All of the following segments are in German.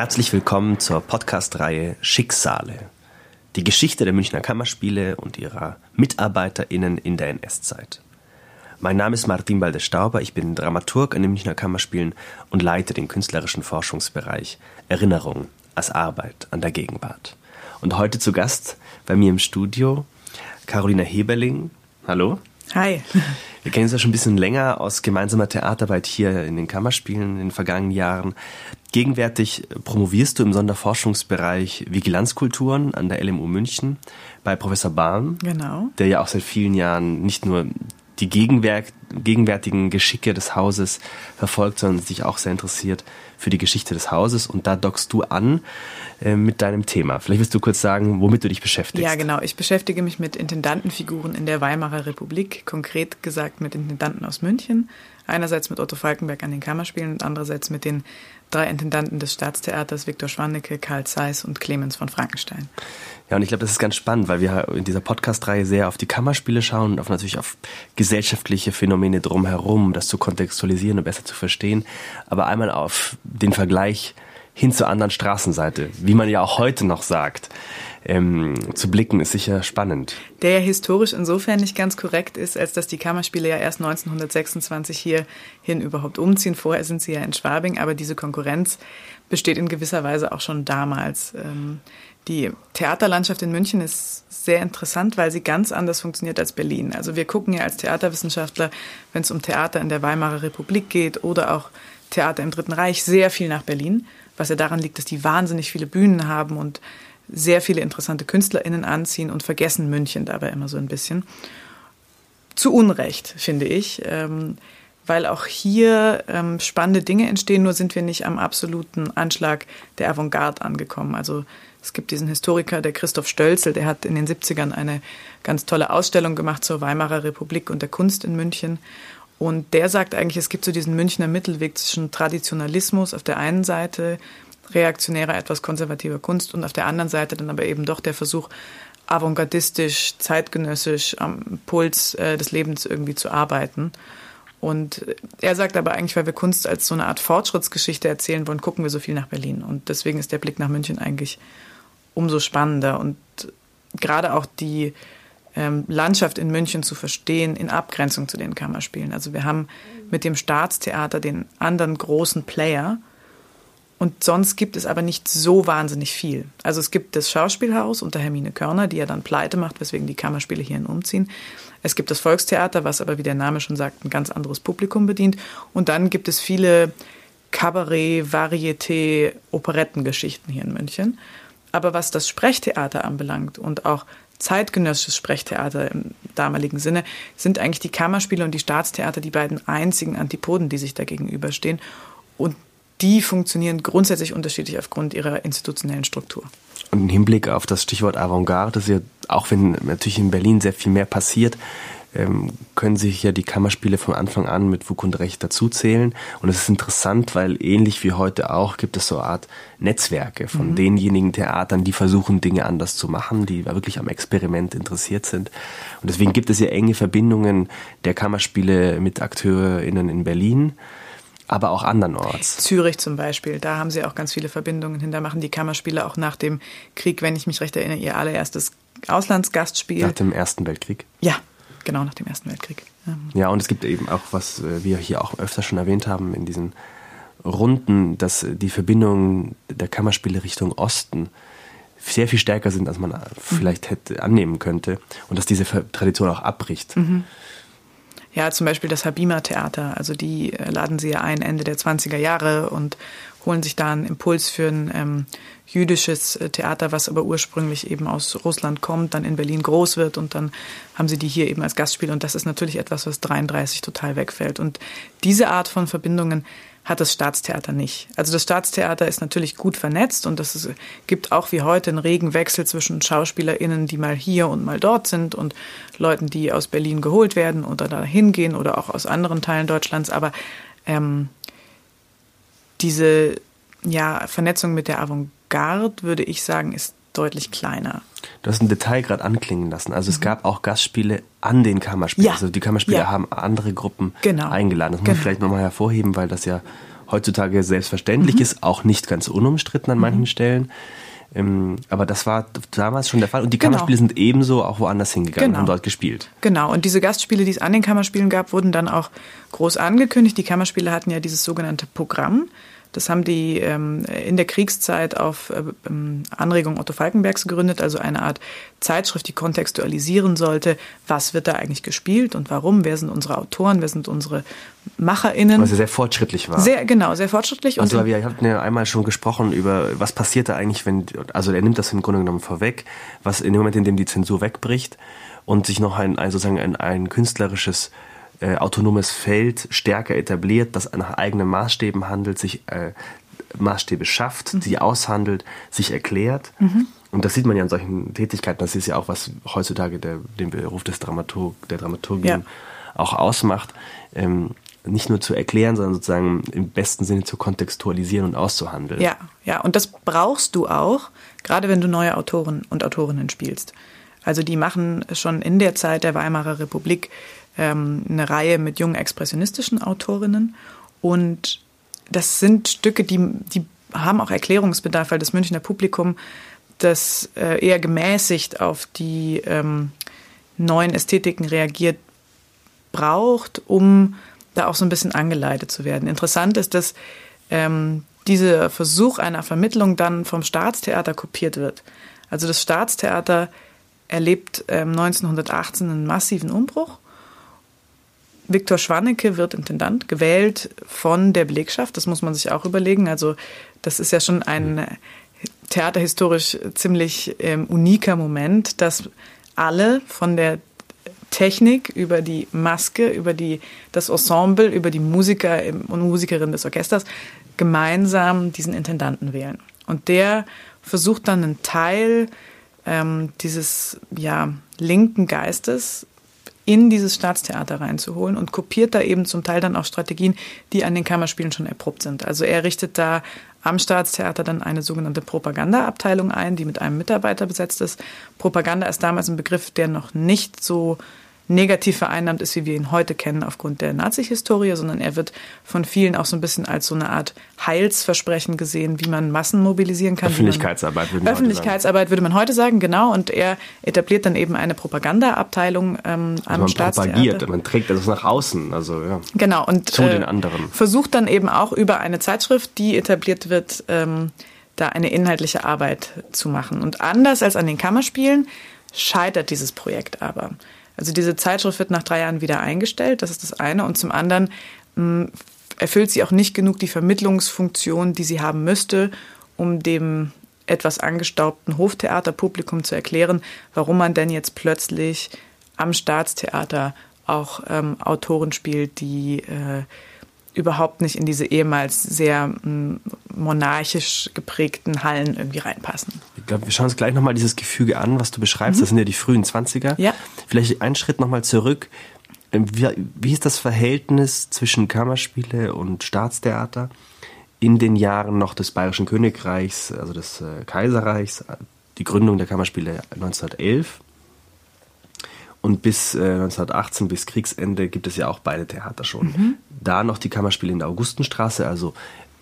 Herzlich willkommen zur Podcast-Reihe Schicksale. Die Geschichte der Münchner Kammerspiele und ihrer MitarbeiterInnen in der NS-Zeit. Mein Name ist Martin Balde-Stauber, ich bin Dramaturg an den Münchner Kammerspielen und leite den künstlerischen Forschungsbereich Erinnerung als Arbeit an der Gegenwart. Und heute zu Gast bei mir im Studio Carolina Heberling. Hallo. Hi. Wir kennen uns ja schon ein bisschen länger aus gemeinsamer Theaterarbeit hier in den Kammerspielen in den vergangenen Jahren. Gegenwärtig promovierst du im Sonderforschungsbereich Vigilanzkulturen an der LMU München bei Professor Bahn. Genau. Der ja auch seit vielen Jahren nicht nur die gegenwärtigen Geschicke des Hauses verfolgt, sondern sich auch sehr interessiert für die Geschichte des Hauses. Und da dockst du an äh, mit deinem Thema. Vielleicht willst du kurz sagen, womit du dich beschäftigst. Ja, genau. Ich beschäftige mich mit Intendantenfiguren in der Weimarer Republik, konkret gesagt mit Intendanten aus München. Einerseits mit Otto Falkenberg an den Kammerspielen und andererseits mit den drei Intendanten des Staatstheaters, Viktor Schwannecke, Karl Zeiss und Clemens von Frankenstein. Ja, und ich glaube, das ist ganz spannend, weil wir in dieser Podcast-Reihe sehr auf die Kammerspiele schauen und auf natürlich auf gesellschaftliche Phänomene drumherum, um das zu kontextualisieren und besser zu verstehen. Aber einmal auf den Vergleich hin zur anderen Straßenseite, wie man ja auch heute noch sagt ähm, zu blicken, ist sicher spannend. Der ja historisch insofern nicht ganz korrekt ist, als dass die Kammerspiele ja erst 1926 hierhin überhaupt umziehen. Vorher sind sie ja in Schwabing, aber diese Konkurrenz besteht in gewisser Weise auch schon damals. Ähm, die Theaterlandschaft in München ist sehr interessant, weil sie ganz anders funktioniert als Berlin. Also wir gucken ja als Theaterwissenschaftler, wenn es um Theater in der Weimarer Republik geht oder auch Theater im Dritten Reich, sehr viel nach Berlin, was ja daran liegt, dass die wahnsinnig viele Bühnen haben und sehr viele interessante KünstlerInnen anziehen und vergessen München dabei immer so ein bisschen. Zu Unrecht, finde ich, ähm, weil auch hier ähm, spannende Dinge entstehen, nur sind wir nicht am absoluten Anschlag der Avantgarde angekommen. Also es gibt diesen Historiker, der Christoph Stölzel, der hat in den 70ern eine ganz tolle Ausstellung gemacht zur Weimarer Republik und der Kunst in München. Und der sagt eigentlich, es gibt so diesen Münchner Mittelweg zwischen Traditionalismus auf der einen Seite, reaktionärer, etwas konservativer Kunst und auf der anderen Seite dann aber eben doch der Versuch, avantgardistisch, zeitgenössisch am Puls äh, des Lebens irgendwie zu arbeiten. Und er sagt aber eigentlich, weil wir Kunst als so eine Art Fortschrittsgeschichte erzählen wollen, gucken wir so viel nach Berlin. Und deswegen ist der Blick nach München eigentlich umso spannender. Und gerade auch die Landschaft in München zu verstehen in Abgrenzung zu den Kammerspielen. Also wir haben mit dem Staatstheater den anderen großen Player, und sonst gibt es aber nicht so wahnsinnig viel. Also es gibt das Schauspielhaus unter Hermine Körner, die ja dann pleite macht, weswegen die Kammerspiele hierhin umziehen. Es gibt das Volkstheater, was aber, wie der Name schon sagt, ein ganz anderes Publikum bedient. Und dann gibt es viele Kabarett, Varieté, Operettengeschichten hier in München. Aber was das Sprechtheater anbelangt und auch zeitgenössisches Sprechtheater im damaligen Sinne, sind eigentlich die Kammerspiele und die Staatstheater die beiden einzigen Antipoden, die sich da gegenüberstehen. Und die funktionieren grundsätzlich unterschiedlich aufgrund ihrer institutionellen Struktur. Und im Hinblick auf das Stichwort Avantgarde, das ja, auch wenn natürlich in Berlin sehr viel mehr passiert, ähm, können sich ja die Kammerspiele von Anfang an mit Fug und Recht dazuzählen. Und es ist interessant, weil ähnlich wie heute auch gibt es so eine Art Netzwerke von mhm. denjenigen Theatern, die versuchen, Dinge anders zu machen, die wirklich am Experiment interessiert sind. Und deswegen gibt es ja enge Verbindungen der Kammerspiele mit AkteurInnen in Berlin aber auch andernorts. Zürich zum Beispiel, da haben sie auch ganz viele Verbindungen hin. Da machen die Kammerspiele auch nach dem Krieg, wenn ich mich recht erinnere, ihr allererstes Auslandsgastspiel. Nach dem Ersten Weltkrieg? Ja, genau, nach dem Ersten Weltkrieg. Ja, und es gibt eben auch, was äh, wir hier auch öfter schon erwähnt haben, in diesen Runden, dass die Verbindungen der Kammerspiele Richtung Osten sehr viel stärker sind, als man vielleicht hätte annehmen könnte und dass diese Tradition auch abbricht. Mhm. Ja, zum Beispiel das Habima Theater. Also die äh, laden sie ja ein Ende der 20er Jahre und holen sich da einen Impuls für ein ähm, jüdisches äh, Theater, was aber ursprünglich eben aus Russland kommt, dann in Berlin groß wird und dann haben sie die hier eben als Gastspiel und das ist natürlich etwas, was 33 total wegfällt. Und diese Art von Verbindungen hat das Staatstheater nicht. Also das Staatstheater ist natürlich gut vernetzt und es gibt auch wie heute einen regen Wechsel zwischen SchauspielerInnen, die mal hier und mal dort sind und Leuten, die aus Berlin geholt werden oder da hingehen oder auch aus anderen Teilen Deutschlands. Aber ähm, diese ja, Vernetzung mit der Avantgarde, würde ich sagen, ist deutlich kleiner. Du hast ein Detail gerade anklingen lassen. Also mhm. es gab auch Gastspiele an den Kammerspielen. Ja. Also die Kammerspiele ja. haben andere Gruppen genau. eingeladen. Das muss genau. ich vielleicht nochmal hervorheben, weil das ja heutzutage selbstverständlich mhm. ist, auch nicht ganz unumstritten an manchen mhm. Stellen. Ähm, aber das war damals schon der Fall. Und die genau. Kammerspiele sind ebenso auch woanders hingegangen genau. und dort gespielt. Genau. Und diese Gastspiele, die es an den Kammerspielen gab, wurden dann auch groß angekündigt. Die Kammerspiele hatten ja dieses sogenannte Programm. Das haben die ähm, in der Kriegszeit auf äh, ähm, Anregung Otto Falkenbergs gegründet, also eine Art Zeitschrift, die kontextualisieren sollte, was wird da eigentlich gespielt und warum, wer sind unsere Autoren, wer sind unsere MacherInnen. Ja sehr fortschrittlich war. Sehr, genau, sehr fortschrittlich. Also wir hatten ja einmal schon gesprochen über, was passiert da eigentlich, wenn, also er nimmt das im Grunde genommen vorweg, was in dem Moment, in dem die Zensur wegbricht und sich noch ein, ein sozusagen ein, ein künstlerisches äh, autonomes Feld stärker etabliert, das nach eigenen Maßstäben handelt, sich äh, Maßstäbe schafft, mhm. die aushandelt, sich erklärt. Mhm. Und das sieht man ja an solchen Tätigkeiten. Das ist ja auch, was heutzutage der, den Beruf des Dramaturg, der Dramaturgin ja. auch ausmacht. Ähm, nicht nur zu erklären, sondern sozusagen im besten Sinne zu kontextualisieren und auszuhandeln. Ja, ja, und das brauchst du auch, gerade wenn du neue Autoren und Autorinnen spielst. Also die machen schon in der Zeit der Weimarer Republik ähm, eine Reihe mit jungen expressionistischen Autorinnen. Und das sind Stücke, die, die haben auch Erklärungsbedarf, weil das Münchner Publikum das äh, eher gemäßigt auf die ähm, neuen Ästhetiken reagiert, braucht, um da auch so ein bisschen angeleitet zu werden. Interessant ist, dass ähm, dieser Versuch einer Vermittlung dann vom Staatstheater kopiert wird. Also das Staatstheater erlebt ähm, 1918 einen massiven Umbruch Viktor Schwannecke wird Intendant, gewählt von der Belegschaft. Das muss man sich auch überlegen. Also das ist ja schon ein theaterhistorisch ziemlich ähm, uniker Moment, dass alle von der Technik über die Maske, über die, das Ensemble, über die Musiker und Musikerinnen des Orchesters gemeinsam diesen Intendanten wählen. Und der versucht dann einen Teil ähm, dieses ja, linken Geistes in dieses Staatstheater reinzuholen und kopiert da eben zum Teil dann auch Strategien, die an den Kammerspielen schon erprobt sind. Also er richtet da am Staatstheater dann eine sogenannte Propagandaabteilung ein, die mit einem Mitarbeiter besetzt ist. Propaganda ist damals ein Begriff, der noch nicht so negativ vereinnahmt ist, wie wir ihn heute kennen aufgrund der Nazi-Historie, sondern er wird von vielen auch so ein bisschen als so eine Art Heilsversprechen gesehen, wie man Massen mobilisieren kann. Öffentlichkeitsarbeit würde man Öffentlichkeitsarbeit würde man heute sagen, genau. Und er etabliert dann eben eine Propagandaabteilung ähm, also am man Staatstheater. propagiert, man trägt das nach außen, also ja. Genau und zu äh, den anderen. Versucht dann eben auch über eine Zeitschrift, die etabliert wird, ähm, da eine inhaltliche Arbeit zu machen. Und anders als an den Kammerspielen scheitert dieses Projekt aber. Also diese Zeitschrift wird nach drei Jahren wieder eingestellt, das ist das eine. Und zum anderen mh, mm, erfüllt sie auch nicht genug die Vermittlungsfunktion, die sie haben müsste, um dem etwas angestaubten Hoftheaterpublikum zu erklären, warum man denn jetzt plötzlich am Staatstheater auch ähm, Autoren spielt, die äh, überhaupt nicht in diese ehemals sehr mm, monarchisch geprägten Hallen irgendwie reinpassen. Ich glaube, wir schauen uns gleich nochmal dieses Gefüge an, was du beschreibst. Mhm. Das sind ja die frühen 20er. Ja. Vielleicht einen Schritt nochmal zurück. Ähm, wie, wie ist das Verhältnis zwischen Kammerspiele und Staatstheater in den Jahren noch des Bayerischen Königreichs, also des äh, Kaiserreichs, die Gründung der Kammerspiele 1911? Und bis äh, 1918, bis Kriegsende, gibt es ja auch beide Theater schon. Mhm. Da noch die Kammerspiele in der Augustenstraße, also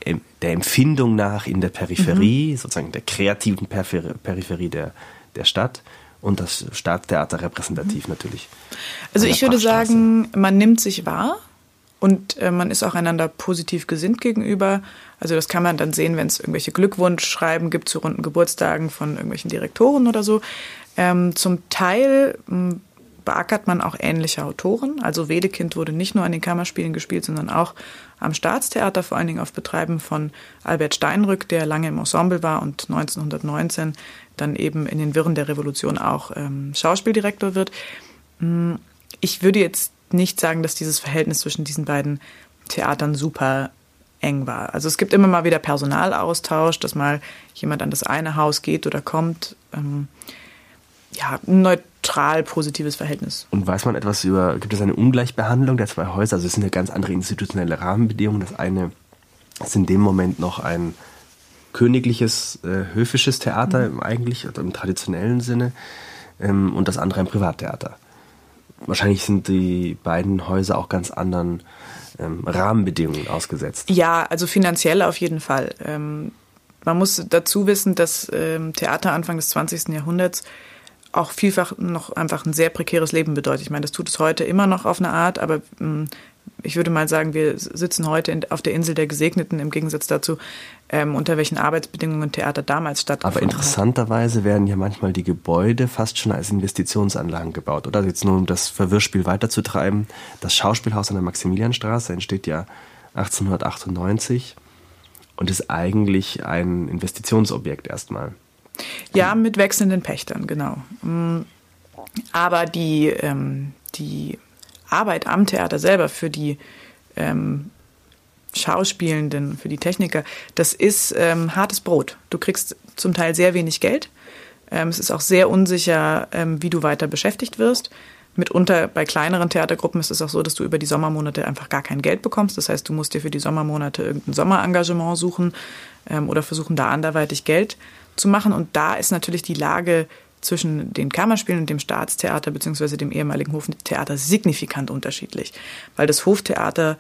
ähm, der Empfindung nach in der Peripherie, mhm. sozusagen der kreativen Peripher Peripherie der, der Stadt. Und das Staatstheater repräsentativ mhm. natürlich. Also ich würde sagen, man nimmt sich wahr und äh, man ist auch einander positiv gesinnt gegenüber. Also das kann man dann sehen, wenn es irgendwelche Glückwunschschreiben gibt zu runden Geburtstagen von irgendwelchen Direktoren oder so. Ähm, zum Teil beackert man auch ähnliche Autoren. Also Wedekind wurde nicht nur an den Kammerspielen gespielt, sondern auch am Staatstheater, vor allen Dingen auf Betreiben von Albert Steinrück, der lange im Ensemble war und 1919 dann eben in den Wirren der Revolution auch ähm, Schauspieldirektor wird. Mm, ich würde jetzt nicht sagen, dass dieses Verhältnis zwischen diesen beiden Theatern super eng war. Also es gibt immer mal wieder Personalaustausch, dass mal jemand an das eine Haus geht oder kommt. Ähm, ja, neutral positives Verhältnis. Und weiß man etwas über, gibt es eine Ungleichbehandlung der zwei Häuser? Also es sind ja ganz andere institutionelle Rahmenbedingungen. Das eine ist in dem Moment noch ein königliches, äh, höfisches Theater mhm. eigentlich, oder im traditionellen Sinne, ähm, und das andere ein Privattheater. Wahrscheinlich sind die beiden Häuser auch ganz anderen ähm, Rahmenbedingungen ausgesetzt. Ja, also finanziell auf jeden Fall. Ähm, man muss dazu wissen, dass ähm, Theater Anfang des 20. Jahrhunderts auch vielfach noch einfach ein sehr prekäres Leben bedeutet. Ich meine, das tut es heute immer noch auf eine Art, aber ähm, ich würde mal sagen, wir sitzen heute in, auf der Insel der Gesegneten im Gegensatz dazu, ähm, unter welchen Arbeitsbedingungen Theater damals stattgefunden Aber interessanterweise hat. werden ja manchmal die Gebäude fast schon als Investitionsanlagen gebaut, oder? Jetzt nur um das Verwirrspiel weiterzutreiben. Das Schauspielhaus an der Maximilianstraße entsteht ja 1898 und ist eigentlich ein Investitionsobjekt erstmal. Ja, mit wechselnden Pächtern, genau. Mm, aber die, ähm, die Arbeit am Theater selber für die ähm, Schauspielenden, für die Techniker, das ist ähm, hartes Brot. Du kriegst zum Teil sehr wenig Geld. Ähm, es ist auch sehr unsicher, ähm, wie du weiter beschäftigt wirst. Mitunter bei kleineren Theatergruppen ist es auch so, dass du über die Sommermonate einfach gar kein Geld bekommst. Das heißt, du musst dir für die Sommermonate irgendein Sommerengagement suchen ähm, oder versuchen, da anderweitig Geld zu machen. Und da ist natürlich die Lage zwischen den Kammerspielen und dem Staatstheater bzw. dem ehemaligen Hoftheater signifikant unterschiedlich, weil das Hoftheater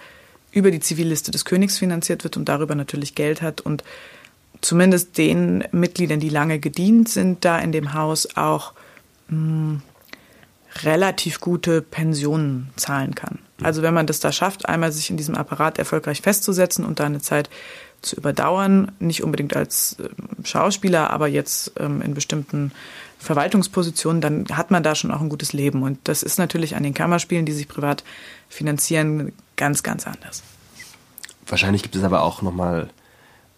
über die Zivilliste des Königs finanziert wird und darüber natürlich Geld hat und zumindest den Mitgliedern, die lange gedient sind, da in dem Haus auch mh, hm, relativ gute Pensionen zahlen kann. Also wenn man das da schafft, einmal sich in diesem Apparat erfolgreich festzusetzen und da eine Zeit zu überdauern, nicht unbedingt als ähm, Schauspieler, aber jetzt ähm, in bestimmten Verwaltungspositionen, dann hat man da schon auch ein gutes Leben. Und das ist natürlich an den Kammerspielen, die sich privat finanzieren, ganz, ganz anders. Wahrscheinlich gibt es aber auch nochmal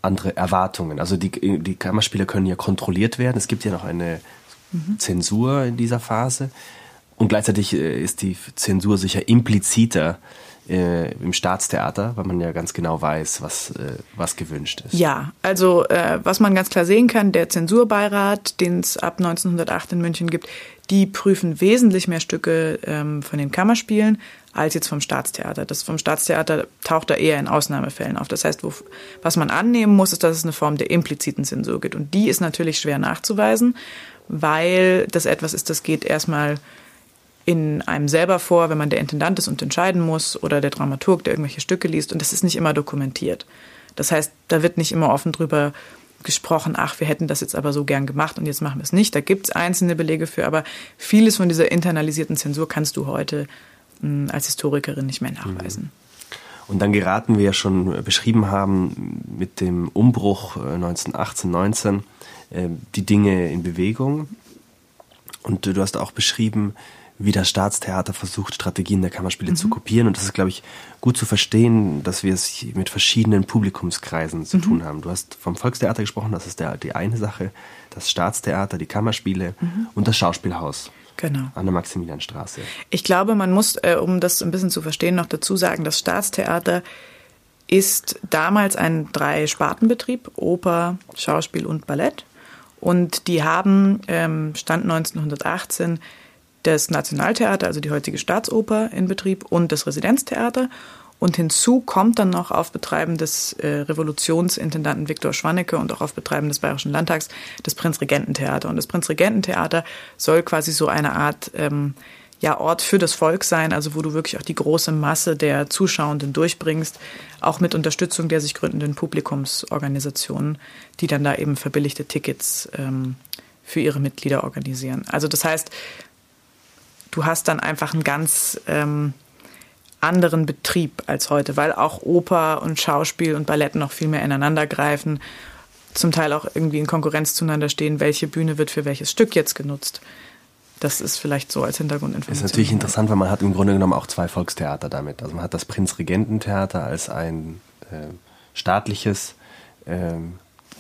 andere Erwartungen. Also die, die Kammerspiele können ja kontrolliert werden. Es gibt ja noch eine mhm. Zensur in dieser Phase. Und gleichzeitig äh, ist die Zensur sicher impliziter äh, im Staatstheater, weil man ja ganz genau weiß, was, äh, was gewünscht ist. Ja, also äh, was man ganz klar sehen kann, der Zensurbeirat, den es ab 1908 in München gibt, die prüfen wesentlich mehr Stücke ähm, von den Kammerspielen als jetzt vom Staatstheater. Das vom Staatstheater taucht da eher in Ausnahmefällen auf. Das heißt, wo, was man annehmen muss, ist, dass es eine Form der impliziten Zensur gibt. Und die ist natürlich schwer nachzuweisen, weil das etwas ist, das geht erstmal in einem selber vor, wenn man der Intendant ist und entscheiden muss oder der Dramaturg, der irgendwelche Stücke liest und das ist nicht immer dokumentiert. Das heißt, da wird nicht immer offen drüber gesprochen, ach, wir hätten das jetzt aber so gern gemacht und jetzt machen wir es nicht. Da gibt es einzelne Belege für, aber vieles von dieser internalisierten Zensur kannst du heute mh, hm, als Historikerin nicht mehr nachweisen. Und dann geraten wir ja schon beschrieben haben mit dem Umbruch 1918, äh, 19 äh, die Dinge in Bewegung. Und du hast auch beschrieben, wie das Staatstheater versucht, Strategien der Kammerspiele mhm. zu kopieren. Und das ist, glaube ich, gut zu verstehen, dass wir es mit verschiedenen Publikumskreisen zu mhm. tun haben. Du hast vom Volkstheater gesprochen, das ist der, die eine Sache, das Staatstheater, die Kammerspiele mhm. und das Schauspielhaus. Genau. An der Maximilianstraße. Ich glaube, man muss, äh, um das ein bisschen zu verstehen, noch dazu sagen, das Staatstheater ist damals ein Drei-Spartenbetrieb, Oper, Schauspiel und Ballett. Und die haben, ähm, Stand 1918, das Nationaltheater, also die heutige Staatsoper in Betrieb und das Residenztheater. Und hinzu kommt dann noch auf Betreiben des äh, Revolutionsintendanten Viktor Schwannecke und auch auf Betreiben des Bayerischen Landtags das Prinzregententheater. Und das Prinzregententheater soll quasi so eine Art ähm, ja, Ort für das Volk sein, also wo du wirklich auch die große Masse der Zuschauenden durchbringst, auch mit Unterstützung der sich gründenden Publikumsorganisationen, die dann da eben verbilligte Tickets ähm, für ihre Mitglieder organisieren. Also das heißt, du hast dann einfach einen ganz ähm, anderen Betrieb als heute, weil auch Oper und Schauspiel und Ballett noch viel mehr ineinander greifen, zum Teil auch irgendwie in Konkurrenz zueinander stehen, welche Bühne wird für welches Stück jetzt genutzt. Das ist vielleicht so als Hintergrundinformation. Das ist natürlich interessant, weil man hat im Grunde genommen auch zwei Volkstheater damit. Also man hat das Prinzregententheater als ein äh, staatliches, äh,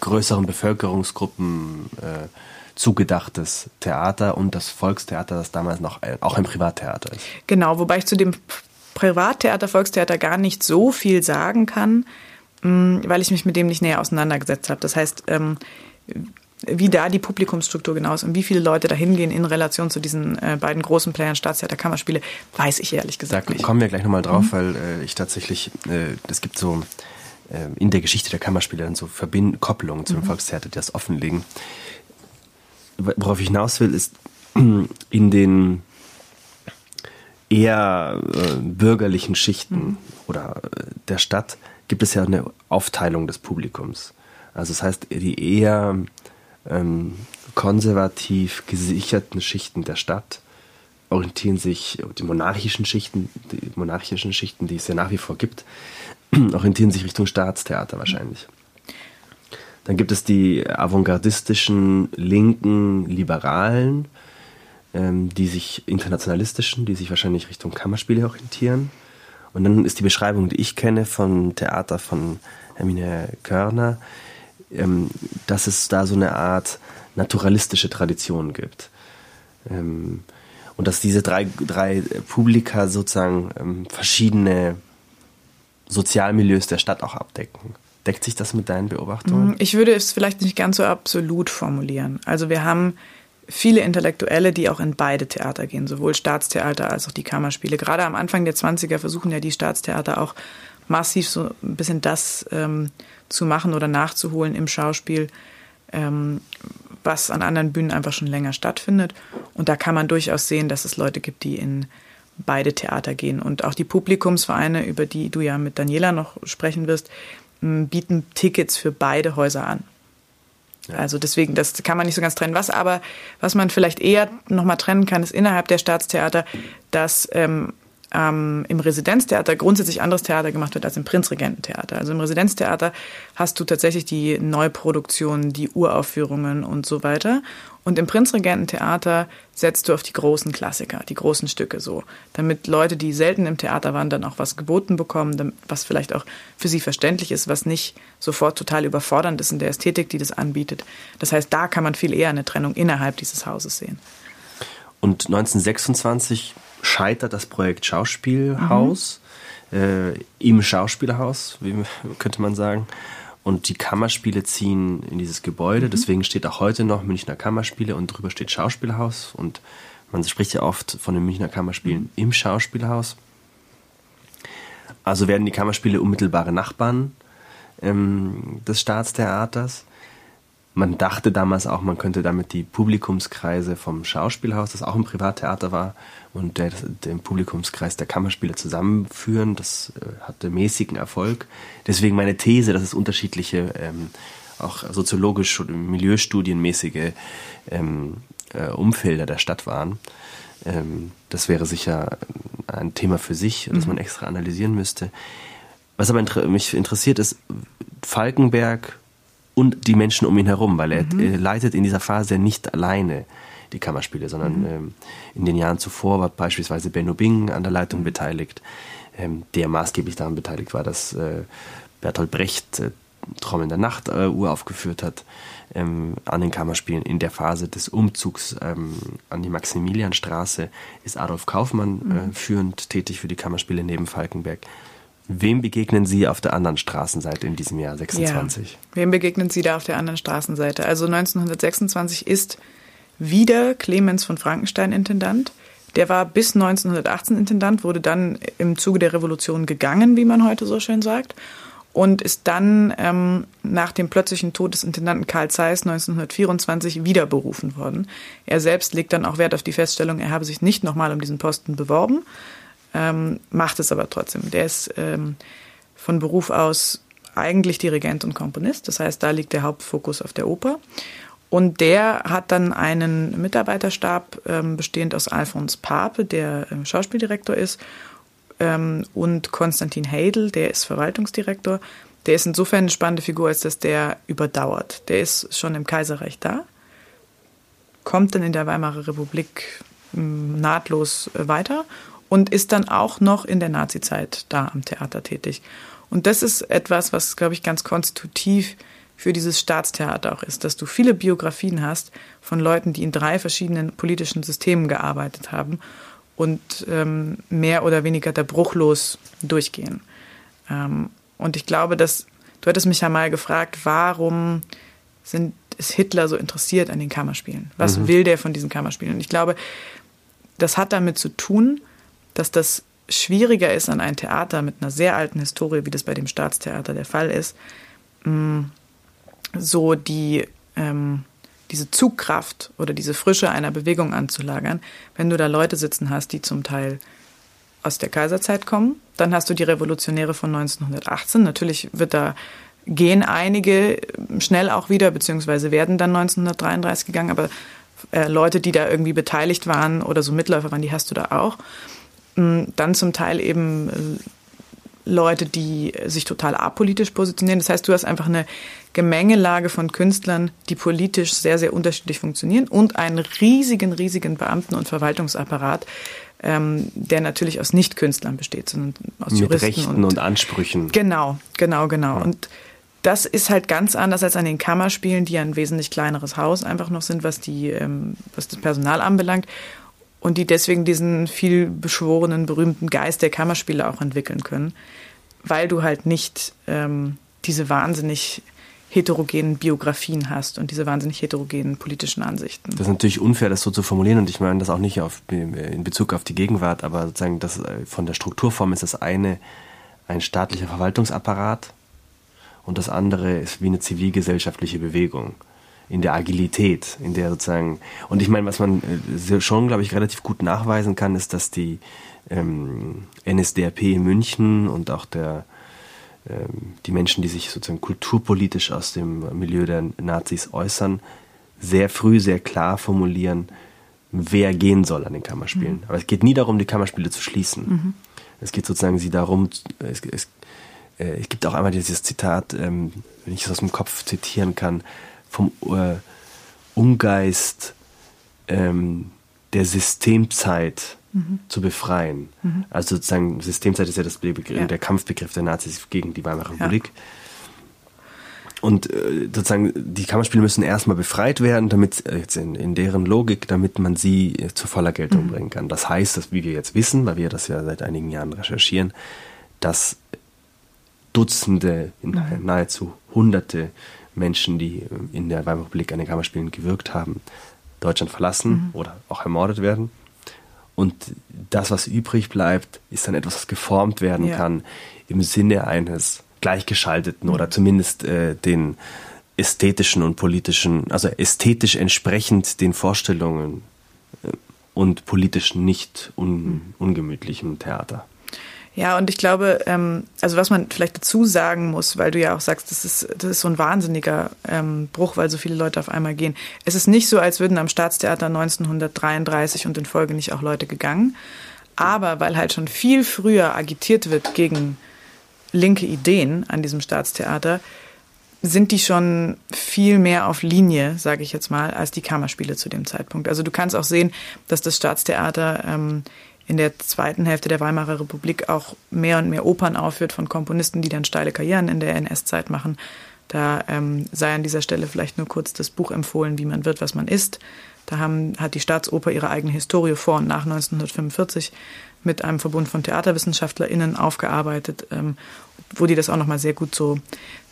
größeren Bevölkerungsgruppen äh, zugedachtes Theater und das Volkstheater, das damals noch auch ein Privattheater ist. Genau, wobei ich zu dem Privattheater, Volkstheater gar nicht so viel sagen kann, mm, weil ich mich mit dem nicht näher auseinandergesetzt habe. Das heißt, ähm, wie da die Publikumsstruktur genau ist und wie viele Leute da hingehen in Relation zu diesen äh, beiden großen Playern Staatstheater, Kammerspiele, weiß ich ehrlich gesagt da nicht. Da kommen wir gleich nochmal drauf, mhm. weil äh, ich tatsächlich, äh, es gibt so äh, in der Geschichte der Kammerspiele dann so Verbind Kopplungen zum mhm. Volkstheater, die das offenlegen worauf ich hinaus will, ist in den eher äh, bürgerlichen Schichten mhm. oder äh, der Stadt gibt es ja eine Aufteilung des Publikums. Also das heißt, die eher ähm, konservativ gesicherten Schichten der Stadt orientieren sich, die monarchischen Schichten, die monarchischen Schichten, die es ja nach wie vor gibt, orientieren sich Richtung Staatstheater wahrscheinlich. Dann gibt es die avantgardistischen, linken, liberalen, ähm, die sich internationalistischen, die sich wahrscheinlich Richtung Kammerspiele orientieren. Und dann ist die Beschreibung, die ich kenne von Theater von Hermine Körner, ähm, dass es da so eine Art naturalistische Tradition gibt. Ähm, und dass diese drei, drei Publika sozusagen ähm, verschiedene Sozialmilieus der Stadt auch abdecken. Deckt sich das mit deinen Beobachtungen? Mm, ich würde es vielleicht nicht ganz so absolut formulieren. Also wir haben viele Intellektuelle, die auch in beide Theater gehen, sowohl Staatstheater als auch die Kammerspiele. Gerade am Anfang der 20er versuchen ja die Staatstheater auch massiv so ein bisschen das ähm, zu machen oder nachzuholen im Schauspiel, ähm, was an anderen Bühnen einfach schon länger stattfindet. Und da kann man durchaus sehen, dass es Leute gibt, die in beide Theater gehen. Und auch die Publikumsvereine, über die du ja mit Daniela noch sprechen wirst, bieten Tickets für beide Häuser an. Also deswegen, das kann man nicht so ganz trennen. Was aber, was man vielleicht eher nochmal trennen kann, ist innerhalb der Staatstheater, dass ähm, ähm, im Residenztheater grundsätzlich anderes Theater gemacht wird als im Prinzregententheater. Also im Residenztheater hast du tatsächlich die Neuproduktionen, die Uraufführungen und so weiter. Und im Prinzregententheater setzt du auf die großen Klassiker, die großen Stücke so, damit Leute, die selten im Theater waren, dann auch was geboten bekommen, was vielleicht auch für sie verständlich ist, was nicht sofort total überfordernd ist in der Ästhetik, die das anbietet. Das heißt, da kann man viel eher eine Trennung innerhalb dieses Hauses sehen. Und 1926 scheitert das Projekt Schauspielhaus mhm. äh, im Schauspielhaus, wie könnte man sagen. Und die Kammerspiele ziehen in dieses Gebäude. Mhm. Deswegen steht auch heute noch Münchner Kammerspiele und drüber steht Schauspielhaus. Und man spricht ja oft von den Münchner Kammerspielen mhm. im Schauspielhaus. Also werden die Kammerspiele unmittelbare Nachbarn ähm, des Staatstheaters man dachte damals auch, man könnte damit die Publikumskreise vom Schauspielhaus, das auch ein Privattheater war, und der, den Publikumskreis der Kammerspiele zusammenführen. Das äh, hatte mäßigen Erfolg. Deswegen meine These, dass es unterschiedliche, ähm, auch soziologisch und milieustudienmäßige ähm, äh, Umfelder der Stadt waren. Ähm, das wäre sicher ein Thema für sich, das mhm. man extra analysieren müsste. Was aber inter mich interessiert ist, Falkenberg und die Menschen um ihn herum, weil er mhm. leitet in dieser Phase nicht alleine die Kammerspiele, sondern mhm. ähm, in den Jahren zuvor war beispielsweise Benno Bing an der Leitung mhm. beteiligt, ähm, der maßgeblich daran beteiligt war, dass äh, Bertolt Brecht äh, in der Nacht äh, uraufgeführt hat ähm, an den Kammerspielen. In der Phase des Umzugs ähm, an die Maximilianstraße ist Adolf Kaufmann äh, mhm. führend tätig für die Kammerspiele neben Falkenberg. Wem begegnen Sie auf der anderen Straßenseite in diesem Jahr 26? Ja. Wem begegnen Sie da auf der anderen Straßenseite? Also 1926 ist wieder Clemens von Frankenstein Intendant. Der war bis 1918 Intendant, wurde dann im Zuge der Revolution gegangen, wie man heute so schön sagt, und ist dann ähm, nach dem plötzlichen Tod des Intendanten Karl Zeiss 1924 wiederberufen worden. Er selbst legt dann auch Wert auf die Feststellung, er habe sich nicht nochmal um diesen Posten beworben, ähm, macht es aber trotzdem. Der ist ähm, von Beruf aus eigentlich Dirigent und Komponist, das heißt, da liegt der Hauptfokus auf der Oper. Und der hat dann einen Mitarbeiterstab ähm, bestehend aus Alphonse Pape, der ähm, Schauspieldirektor ist, ähm, und Konstantin Heidel, der ist Verwaltungsdirektor. Der ist insofern eine spannende Figur, als dass der überdauert. Der ist schon im Kaiserreich da, kommt dann in der Weimarer Republik ähm, nahtlos äh, weiter und ist dann auch noch in der Nazizeit da am Theater tätig. Und das ist etwas, was, glaube ich, ganz konstitutiv für dieses Staatstheater auch ist, dass du viele Biografien hast von Leuten, die in drei verschiedenen politischen Systemen gearbeitet haben und ähm, mehr oder weniger da bruchlos durchgehen. Ähm, und ich glaube, dass du hattest mich ja mal gefragt, warum sind, ist Hitler so interessiert an den Kammerspielen? Was mhm. will der von diesen Kammerspielen? Und ich glaube, das hat damit zu tun, dass das schwieriger ist an ein Theater mit einer sehr alten Historie, wie das bei dem Staatstheater der Fall ist, mm, so die, ähm, diese Zugkraft oder diese Frische einer Bewegung anzulagern, wenn du da Leute sitzen hast, die zum Teil aus der Kaiserzeit kommen. Dann hast du die Revolutionäre von 1918. Natürlich wird da gehen einige schnell auch wieder, beziehungsweise werden dann 1933 gegangen, aber äh, Leute, die da irgendwie beteiligt waren oder so Mitläufer waren, die hast du da auch. Mm, dann zum Teil eben äh, Leute, die sich total apolitisch positionieren. Das heißt, du hast einfach eine Gemengelage von Künstlern, die politisch sehr, sehr unterschiedlich funktionieren und einen riesigen, riesigen Beamten- und Verwaltungsapparat, ähm, der natürlich aus Nicht-Künstlern besteht, sondern aus Mit Juristen. Rechten und, und Ansprüchen. Genau, genau, genau. Ja. Und das ist halt ganz anders als an den Kammerspielen, die ja ein wesentlich kleineres Haus einfach noch sind, was die, ähm, was das Personal anbelangt und die deswegen diesen viel beschworenen, berühmten Geist der Kammerspiele auch entwickeln können, weil du halt nicht ähm, diese wahnsinnig heterogenen Biografien hast und diese wahnsinnig heterogenen politischen Ansichten. Das ist natürlich unfair, das so zu formulieren und ich meine das auch nicht auf, in Bezug auf die Gegenwart, aber sozusagen das, äh, von der Strukturform ist das eine ein staatlicher Verwaltungsapparat und das andere ist wie eine zivilgesellschaftliche Bewegung in der Agilität, in der sozusagen, und ich meine, was man äh, schon, glaube ich, relativ gut nachweisen kann, ist, dass die ähm, NSDAP in München und auch der, ähm, die Menschen, die sich sozusagen kulturpolitisch aus dem Milieu der Nazis äußern, sehr früh, sehr klar formulieren, wer gehen soll an den Kammerspielen. Mhm. Aber es geht nie darum, die Kammerspiele zu schließen. Mhm. Es geht sozusagen sie darum, es, es, äh, es gibt auch einmal dieses Zitat, ähm, wenn ich es aus dem Kopf zitieren kann, vom äh, Ungeist ähm, der Systemzeit mhm. zu befreien. Mhm. Also sozusagen, Systemzeit ist ja, das Begriff, ja. der Kampfbegriff der Nazis gegen die Weimarer Republik. Ja. Und äh, sozusagen, die Kammerspiele müssen erstmal befreit werden, damit äh, jetzt in, in deren Logik, damit man sie äh, zu voller Geltung mhm. bringen kann. Das heißt, dass, wie wir jetzt wissen, weil wir das ja seit einigen Jahren recherchieren, dass Dutzende, nahezu Hunderte Menschen, die in der Weimarer Republik an den Kammerspielen gewirkt haben, Deutschland verlassen mhm. oder auch ermordet werden. Und das, was übrig bleibt, ist dann etwas, was geformt werden ja. kann im Sinne eines gleichgeschalteten mhm. oder zumindest äh, den ästhetischen und politischen, also ästhetisch entsprechend den Vorstellungen äh, und politisch nicht un, mhm. ungemütlichen Theater. Ja, und ich glaube, ähm, also was man vielleicht dazu sagen muss, weil du ja auch sagst, das ist, das ist so ein wahnsinniger ähm, Bruch, weil so viele Leute auf einmal gehen. Es ist nicht so, als würden am Staatstheater 1933 und in Folge nicht auch Leute gegangen. Aber weil halt schon viel früher agitiert wird gegen linke Ideen an diesem Staatstheater, sind die schon viel mehr auf Linie, sage ich jetzt mal, als die Kammerspiele zu dem Zeitpunkt. Also du kannst auch sehen, dass das Staatstheater ähm, in der zweiten Hälfte der Weimarer Republik auch mehr und mehr Opern aufführt von Komponisten, die dann steile Karrieren in der NS-Zeit machen. Da ähm, sei an dieser Stelle vielleicht nur kurz das Buch empfohlen, wie man wird, was man ist. Da haben, hat die Staatsoper ihre eigene Historie vor und nach 1945 mit einem Verbund von TheaterwissenschaftlerInnen aufgearbeitet, ähm, wo die das auch nochmal sehr gut so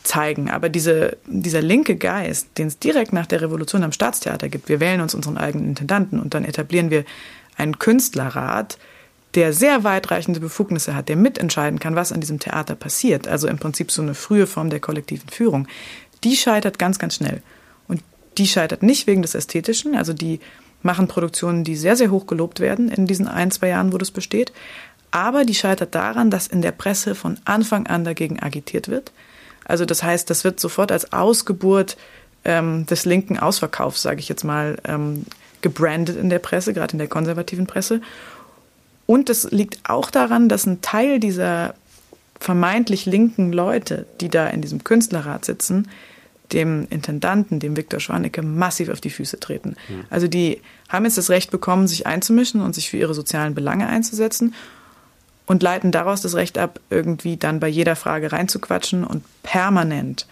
zeigen. Aber diese, dieser linke Geist, den es direkt nach der Revolution am Staatstheater gibt, wir wählen uns unseren eigenen Intendanten und dann etablieren wir einen Künstlerrat, der sehr weitreichende Befugnisse hat, der mitentscheiden kann, was an diesem Theater passiert, also im Prinzip so eine frühe Form der kollektiven Führung, die scheitert ganz, ganz schnell. Und die scheitert nicht wegen des Ästhetischen, also die machen Produktionen, die sehr, sehr hoch gelobt werden in diesen ein, zwei Jahren, wo das besteht. Aber die scheitert daran, dass in der Presse von Anfang an dagegen agitiert wird. Also das heißt, das wird sofort als Ausgeburt ähm, des linken Ausverkaufs, sage ich jetzt mal, ähm, gebrandet in der Presse, gerade in der konservativen Presse. Und es liegt auch daran, dass ein Teil dieser vermeintlich linken Leute, die da in diesem Künstlerrat sitzen, dem Intendanten, dem Viktor Schwanecke, massiv auf die Füße treten. Mhm. Also die haben jetzt das Recht bekommen, sich einzumischen und sich für ihre sozialen Belange einzusetzen und leiten daraus das Recht ab, irgendwie dann bei jeder Frage reinzuquatschen und permanent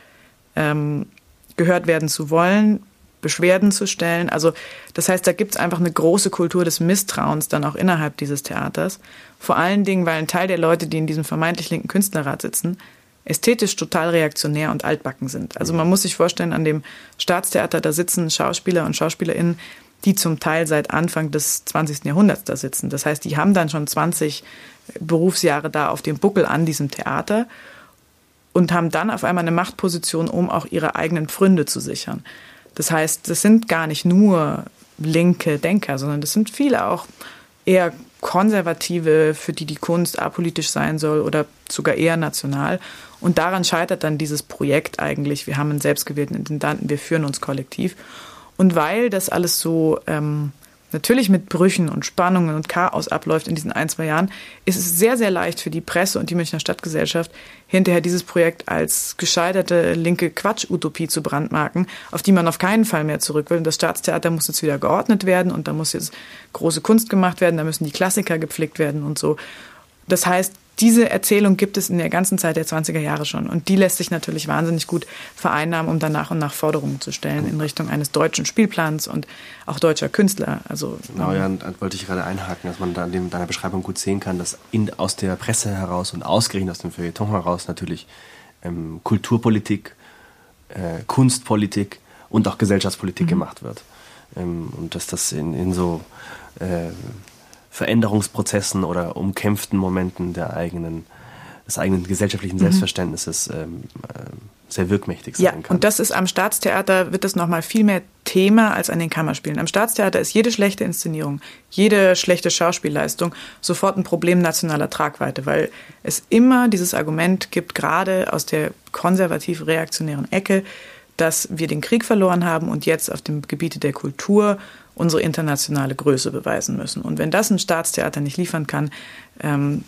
ähm, gehört werden zu wollen, Beschwerden zu stellen. Also das heißt, da gibt es einfach eine große Kultur des Misstrauens dann auch innerhalb dieses Theaters. Vor allen Dingen, weil ein Teil der Leute, die in diesem vermeintlich linken Künstlerrat sitzen, ästhetisch total reaktionär und altbacken sind. Also man muss sich vorstellen, an dem Staatstheater, da sitzen Schauspieler und Schauspielerinnen, die zum Teil seit Anfang des 20. Jahrhunderts da sitzen. Das heißt, die haben dann schon 20 Berufsjahre da auf dem Buckel an diesem Theater und haben dann auf einmal eine Machtposition, um auch ihre eigenen Pfründe zu sichern. Das heißt, das sind gar nicht nur linke Denker, sondern das sind viele auch eher Konservative, für die die Kunst apolitisch sein soll oder sogar eher national. Und daran scheitert dann dieses Projekt eigentlich. Wir haben einen selbstgewählten Intendanten, wir führen uns kollektiv. Und weil das alles so ähm, natürlich mit Brüchen und Spannungen und Chaos abläuft in diesen ein, zwei Jahren, ist es sehr, sehr leicht für die Presse und die Münchner Stadtgesellschaft, hinterher dieses Projekt als gescheiterte linke Quatsch-Utopie zu brandmarken, auf die man auf keinen Fall mehr zurück will. Und das Staatstheater muss jetzt wieder geordnet werden und da muss jetzt große Kunst gemacht werden, da müssen die Klassiker gepflegt werden und so. Das heißt, diese Erzählung gibt es in der ganzen Zeit der 20er Jahre schon. Und die lässt sich natürlich wahnsinnig gut vereinnahmen, um dann nach und nach Forderungen zu stellen in Richtung eines deutschen Spielplans und auch deutscher Künstler. Also, genau, ja, da wollte ich gerade einhaken, dass man da in deiner Beschreibung gut sehen kann, dass in, aus der Presse heraus und ausgerechnet aus dem Feuilleton heraus natürlich ähm, Kulturpolitik, äh, Kunstpolitik und auch Gesellschaftspolitik mhm. gemacht wird. Ähm, und dass das in, in so äh, Veränderungsprozessen oder umkämpften Momenten der eigenen, des eigenen gesellschaftlichen mhm. Selbstverständnisses ähm, äh, sehr wirkmächtig sein ja, kann. Und das ist am Staatstheater wird das nochmal viel mehr Thema als an den Kammerspielen. Am Staatstheater ist jede schlechte Inszenierung, jede schlechte Schauspielleistung sofort ein Problem nationaler Tragweite, weil es immer dieses Argument gibt, gerade aus der konservativ-reaktionären Ecke, dass wir den Krieg verloren haben und jetzt auf dem Gebiete der Kultur unsere internationale Größe beweisen müssen. Und wenn das ein Staatstheater nicht liefern kann, ähm,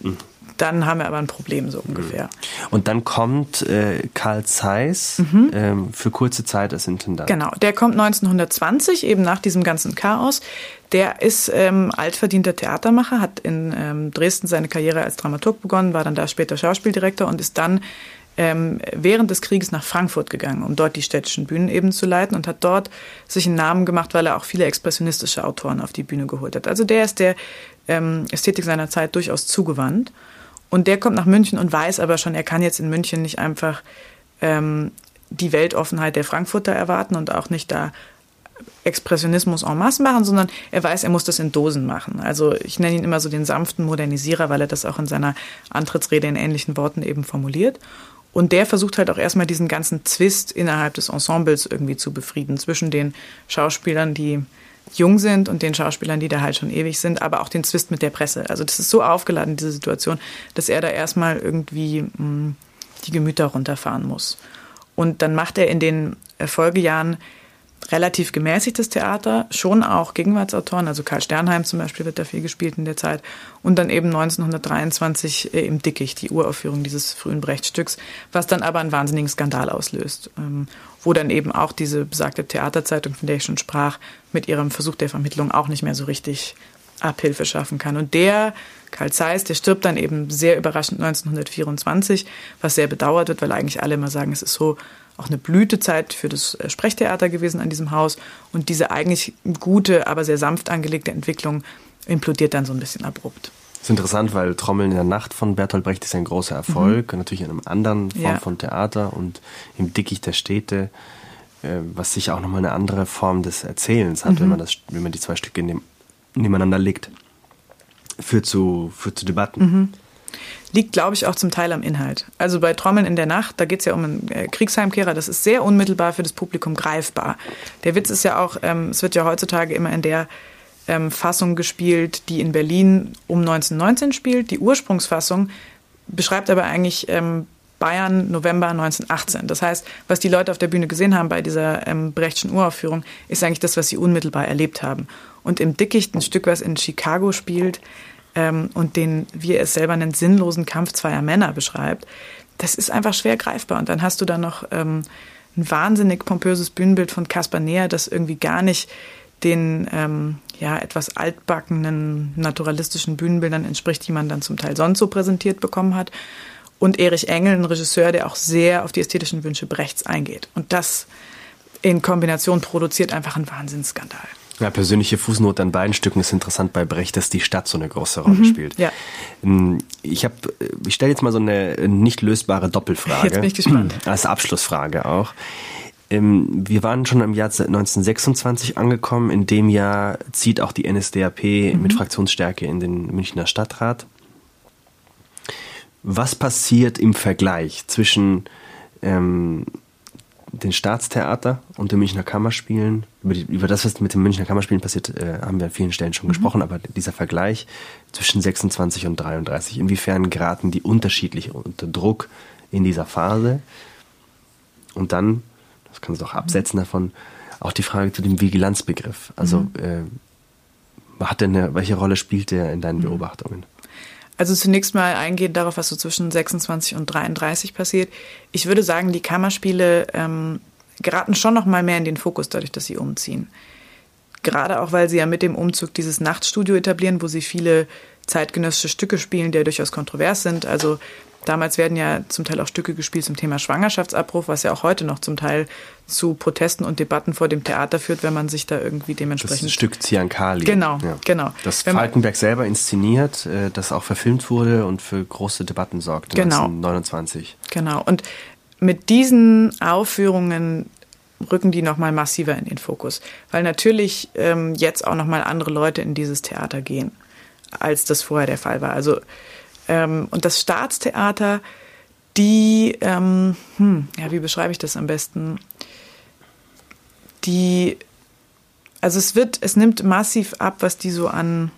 mhm. dann haben wir aber ein Problem so ungefähr. Und dann kommt äh, Karl Zeiss mhm. ähm, für kurze Zeit als Intendant. Genau, der kommt 1920, eben nach diesem ganzen Chaos. Der ist ähm, altverdienter Theatermacher, hat in ähm, Dresden seine Karriere als Dramaturg begonnen, war dann da später Schauspieldirektor und ist dann ähm, während des Krieges nach Frankfurt gegangen, um dort die städtischen Bühnen eben zu leiten und hat dort sich einen Namen gemacht, weil er auch viele expressionistische Autoren auf die Bühne geholt hat. Also der ist der ähm, Ästhetik seiner Zeit durchaus zugewandt. Und der kommt nach München und weiß aber schon, er kann jetzt in München nicht einfach ähm, die Weltoffenheit der Frankfurter erwarten und auch nicht da Expressionismus en masse machen, sondern er weiß, er muss das in Dosen machen. Also ich nenne ihn immer so den sanften Modernisierer, weil er das auch in seiner Antrittsrede in ähnlichen Worten eben formuliert. Und der versucht halt auch erstmal diesen ganzen Zwist innerhalb des Ensembles irgendwie zu befrieden zwischen den Schauspielern, die jung sind und den Schauspielern, die da halt schon ewig sind, aber auch den Zwist mit der Presse. Also das ist so aufgeladen, diese Situation, dass er da erstmal irgendwie mh, hm, die Gemüter runterfahren muss. Und dann macht er in den Folgejahren relativ gemäßigtes Theater, schon auch Gegenwartsautoren, also Karl Sternheim zum Beispiel wird da viel gespielt in der Zeit. Und dann eben 1923 äh, im Dickicht, die Uraufführung dieses frühen Brechtstücks, was dann aber einen wahnsinnigen Skandal auslöst, ähm, wo dann eben auch diese besagte Theaterzeitung, von der ich schon sprach, mit ihrem Versuch der Vermittlung auch nicht mehr so richtig Abhilfe schaffen kann. Und der, Karl Zeiss, der stirbt dann eben sehr überraschend 1924, was sehr bedauert wird, weil eigentlich alle immer sagen, es ist so auch eine Blütezeit für das äh, Sprechtheater gewesen an diesem Haus. Und diese eigentlich gute, aber sehr sanft angelegte Entwicklung implodiert dann so ein bisschen abrupt. Das ist interessant, weil Trommeln in der Nacht von Bertolt Brecht ist ein großer Erfolg, mhm. natürlich in einem anderen Form ja. von Theater und im Dickicht der Städte, äh, was sicher auch nochmal eine andere Form des Erzählens hat, mhm. wenn man das, wenn man die zwei Stücke nebeneinander legt, führt zu, führt zu Debatten. Mhm liegt, glaube ich, auch zum Teil am Inhalt. Also bei Trommeln in der Nacht, da geht es ja um einen äh, Kriegsheimkehrer, das ist sehr unmittelbar für das Publikum greifbar. Der Witz ist ja auch, ähm, es wird ja heutzutage immer in der ähm, Fassung gespielt, die in Berlin um 1919 spielt. Die Ursprungsfassung beschreibt aber eigentlich ähm, Bayern November 1918. Das heißt, was die Leute auf der Bühne gesehen haben bei dieser ähm, Brechtschen Uraufführung, ist eigentlich das, was sie unmittelbar erlebt haben. Und im Dickicht, ein Stück, was in Chicago spielt, ähm, und den, wie er es selber nennt, sinnlosen Kampf zweier Männer beschreibt, das ist einfach schwer greifbar. Und dann hast du da noch ähm, ein wahnsinnig pompöses Bühnenbild von Caspar Näher, das irgendwie gar nicht den ähm, ja, etwas altbackenen, naturalistischen Bühnenbildern entspricht, die man dann zum Teil sonst so präsentiert bekommen hat. Und Erich Engel, ein Regisseur, der auch sehr auf die ästhetischen Wünsche Brechts eingeht. Und das in Kombination produziert einfach einen Wahnsinnsskandal. Ja, persönliche Fußnote an beiden Stücken ist interessant bei Brecht, dass die Stadt so eine große Rolle mhm, spielt. Ja. Ähm, ich habe, ich stelle jetzt mal so eine nicht lösbare Doppelfrage. Jetzt bin ich gespannt. Als Abschlussfrage auch. Ähm, wir waren schon im Jahr 1926 angekommen. In dem Jahr zieht auch die NSDAP mhm. mit Fraktionsstärke in den Münchner Stadtrat. Was passiert im Vergleich zwischen ähm, den Staatstheater und den Münchner Kammerspielen. Über, die, über das, was mit den Münchner Kammerspielen passiert, äh, haben wir an vielen Stellen schon mhm. gesprochen, aber dieser Vergleich zwischen 26 und 33, inwiefern geraten die unterschiedlich unter Druck in dieser Phase? Und dann, das kannst du auch absetzen davon, auch die Frage zu dem Vigilanzbegriff. Also, mhm. äh, hat denn eine, welche Rolle spielt der in deinen mhm. Beobachtungen? Also zunächst mal eingehend darauf, was so zwischen 26 und 33 passiert. Ich würde sagen, die Kammerspiele ähm, geraten schon noch mal mehr in den Fokus, dadurch, dass sie umziehen. Gerade auch, weil sie ja mit dem Umzug dieses Nachtstudio etablieren, wo sie viele zeitgenössische Stücke spielen, die ja durchaus kontrovers sind. Also Damals werden ja zum Teil auch Stücke gespielt zum Thema Schwangerschaftsabbruch, was ja auch heute noch zum Teil zu Protesten und Debatten vor dem Theater führt, wenn man sich da irgendwie dementsprechend. Das ist ein Stück Ziankali. Genau, ja. genau. Das wenn Falkenberg selber inszeniert, äh, das auch verfilmt wurde und für große Debatten sorgte genau. 1929. Genau. Und mit diesen Aufführungen rücken die nochmal massiver in den Fokus, weil natürlich ähm, jetzt auch nochmal andere Leute in dieses Theater gehen, als das vorher der Fall war. Also ähm, und das Staatstheater, die, ähm, hm, ja, wie beschreibe ich das am besten? Die, also es wird, es nimmt massiv ab, was die so an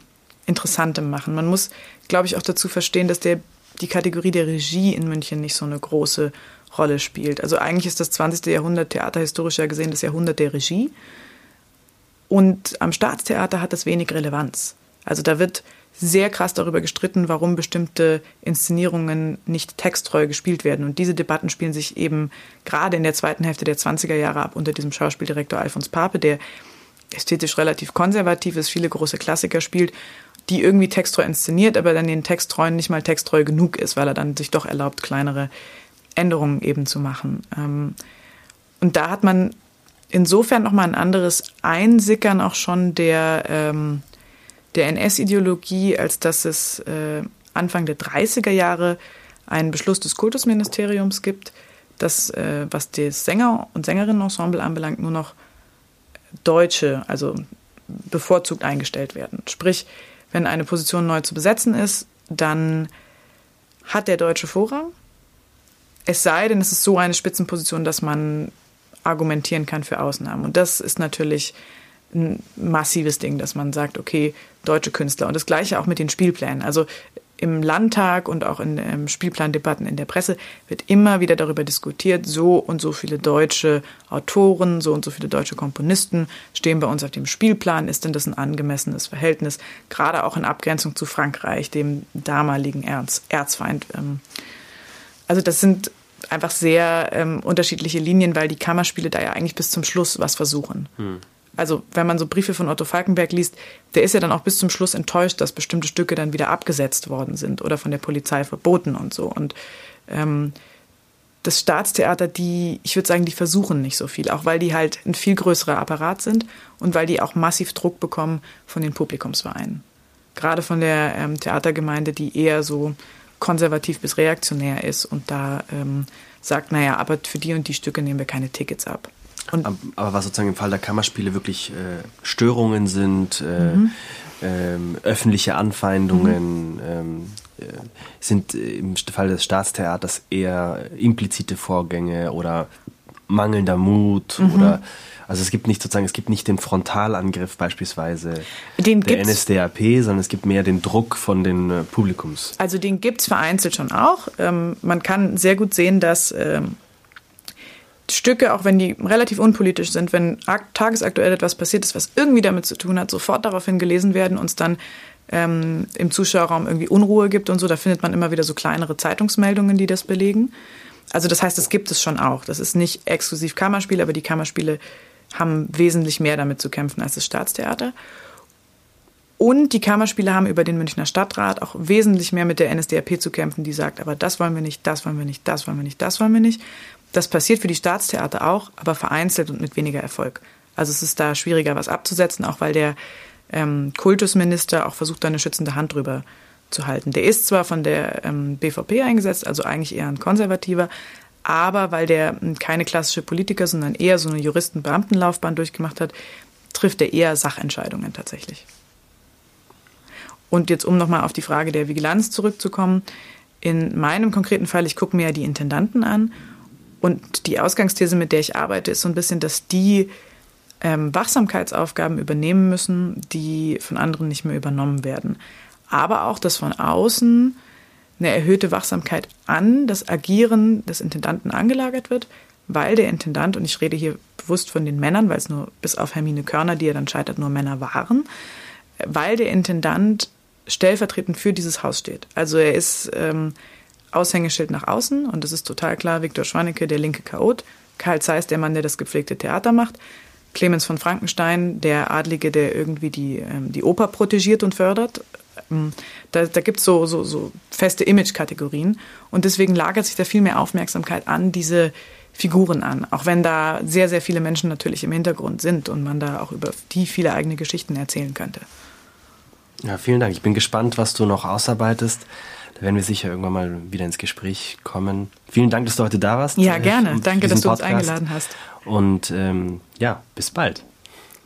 Interessantem machen. Man muss, glaube ich, auch dazu verstehen, dass der, die Kategorie der Regie in München nicht so eine große Rolle spielt. Also eigentlich ist das 20. Jahrhundert theaterhistorisch ja gesehen das Jahrhundert der Regie. Und am Staatstheater hat das wenig Relevanz. Also da wird sehr krass darüber gestritten, warum bestimmte Inszenierungen nicht texttreu gespielt werden. Und diese Debatten spielen sich eben gerade in der zweiten Hälfte der 20er Jahre ab unter diesem Schauspieldirektor Alfons Pape, der ästhetisch relativ konservativ ist, viele große Klassiker spielt, die irgendwie texttreu inszeniert, aber dann den Texttreuen nicht mal texttreu genug ist, weil er dann sich doch erlaubt, kleinere Änderungen eben zu machen. Ähm, und da hat man insofern nochmal ein anderes Einsickern auch schon der ähm, der NS-Ideologie, als dass es äh, Anfang der 30er Jahre einen Beschluss des Kultusministeriums gibt, dass, äh, was das Sänger- und Sängerinnenensemble anbelangt, nur noch Deutsche, also bevorzugt eingestellt werden. Sprich, wenn eine Position neu zu besetzen ist, dann hat der Deutsche Vorrang. Es sei denn, es ist so eine Spitzenposition, dass man argumentieren kann für Ausnahmen. Und das ist natürlich ein massives Ding, dass man sagt, okay, deutsche Künstler. Und das gleiche auch mit den Spielplänen. Also im Landtag und auch in ähm, Spielplandebatten in der Presse wird immer wieder darüber diskutiert, so und so viele deutsche Autoren, so und so viele deutsche Komponisten stehen bei uns auf dem Spielplan. Ist denn das ein angemessenes Verhältnis? Gerade auch in Abgrenzung zu Frankreich, dem damaligen Erz, Erzfeind. Ähm. Also das sind einfach sehr ähm, unterschiedliche Linien, weil die Kammerspiele da ja eigentlich bis zum Schluss was versuchen. Hm also wenn man so Briefe von Otto Falkenberg liest, der ist ja dann auch bis zum Schluss enttäuscht, dass bestimmte Stücke dann wieder abgesetzt worden sind oder von der Polizei verboten und so. Und ähm, das Staatstheater, die, ich würde sagen, die versuchen nicht so viel, auch weil die halt ein viel größerer Apparat sind und weil die auch massiv Druck bekommen von den Publikumsvereinen. Gerade von der ähm, Theatergemeinde, die eher so konservativ bis reaktionär ist und da ähm, sagt, naja, aber für die und die Stücke nehmen wir keine Tickets ab. Und aber was sozusagen im Fall der Kammerspiele wirklich äh, Störungen sind, äh, mhm. ähm, öffentliche Anfeindungen, mhm. ähm, äh, sind im Fall des Staatstheaters eher implizite Vorgänge oder mangelnder Mut mhm. oder also es gibt nicht sozusagen, es gibt nicht den Frontalangriff beispielsweise den der NSDAP, sondern es gibt mehr den Druck von den äh, Publikums. Also den gibt es vereinzelt schon auch. Ähm, man kann sehr gut sehen, dass ähm, Stücke, auch wenn die relativ unpolitisch sind, wenn tagesaktuell etwas passiert ist, was irgendwie damit zu tun hat, sofort daraufhin gelesen werden, uns dann ähm, im Zuschauerraum irgendwie Unruhe gibt und so. Da findet man immer wieder so kleinere Zeitungsmeldungen, die das belegen. Also das heißt, das gibt es schon auch. Das ist nicht exklusiv Kammerspiele, aber die Kammerspiele haben wesentlich mehr damit zu kämpfen als das Staatstheater. Und die Kammerspiele haben über den Münchner Stadtrat auch wesentlich mehr mit der NSDAP zu kämpfen, die sagt, aber das wollen wir nicht, das wollen wir nicht, das wollen wir nicht, das wollen wir nicht. Das passiert für die Staatstheater auch, aber vereinzelt und mit weniger Erfolg. Also es ist da schwieriger, was abzusetzen, auch weil der ähm, Kultusminister auch versucht, da eine schützende Hand drüber zu halten. Der ist zwar von der ähm, BVP eingesetzt, also eigentlich eher ein konservativer, aber weil der ähm, keine klassische Politiker, sondern eher so eine Juristen-Beamtenlaufbahn durchgemacht hat, trifft er eher Sachentscheidungen tatsächlich. Und jetzt, um nochmal auf die Frage der Vigilanz zurückzukommen, in meinem konkreten Fall, ich gucke mir ja die Intendanten an Und die Ausgangsthese, mit der ich arbeite, ist so ein bisschen, dass die ähm, Wachsamkeitsaufgaben übernehmen müssen, die von anderen nicht mehr übernommen werden. Aber auch, dass von außen eine erhöhte Wachsamkeit an das Agieren des Intendanten angelagert wird, weil der Intendant, und ich rede hier bewusst von den Männern, weil es nur bis auf Hermine Körner, die ja dann scheitert, nur Männer waren, weil der Intendant stellvertretend für dieses Haus steht. Also er ist ähm, Aushängeschild nach außen und das ist total klar, Viktor Schwanecke, der linke Chaot, Karl Zeiss, der Mann, der das gepflegte Theater macht, Clemens von Frankenstein, der Adlige, der irgendwie die, ähm, die Oper protegiert und fördert. Ähm, da da gibt es so, so, so feste Image-Kategorien und deswegen lagert sich da viel mehr Aufmerksamkeit an diese Figuren an, auch wenn da sehr, sehr viele Menschen natürlich im Hintergrund sind und man da auch über die viele eigene Geschichten erzählen könnte. Ja, vielen Dank. Ich bin gespannt, was du noch ausarbeitest. Da werden wir sicher irgendwann mal wieder ins Gespräch kommen. Vielen Dank, dass du heute da warst. Ja, gerne. Danke, dass du uns eingeladen hast. Und ähm, ja, bis bald.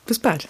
Bis bald.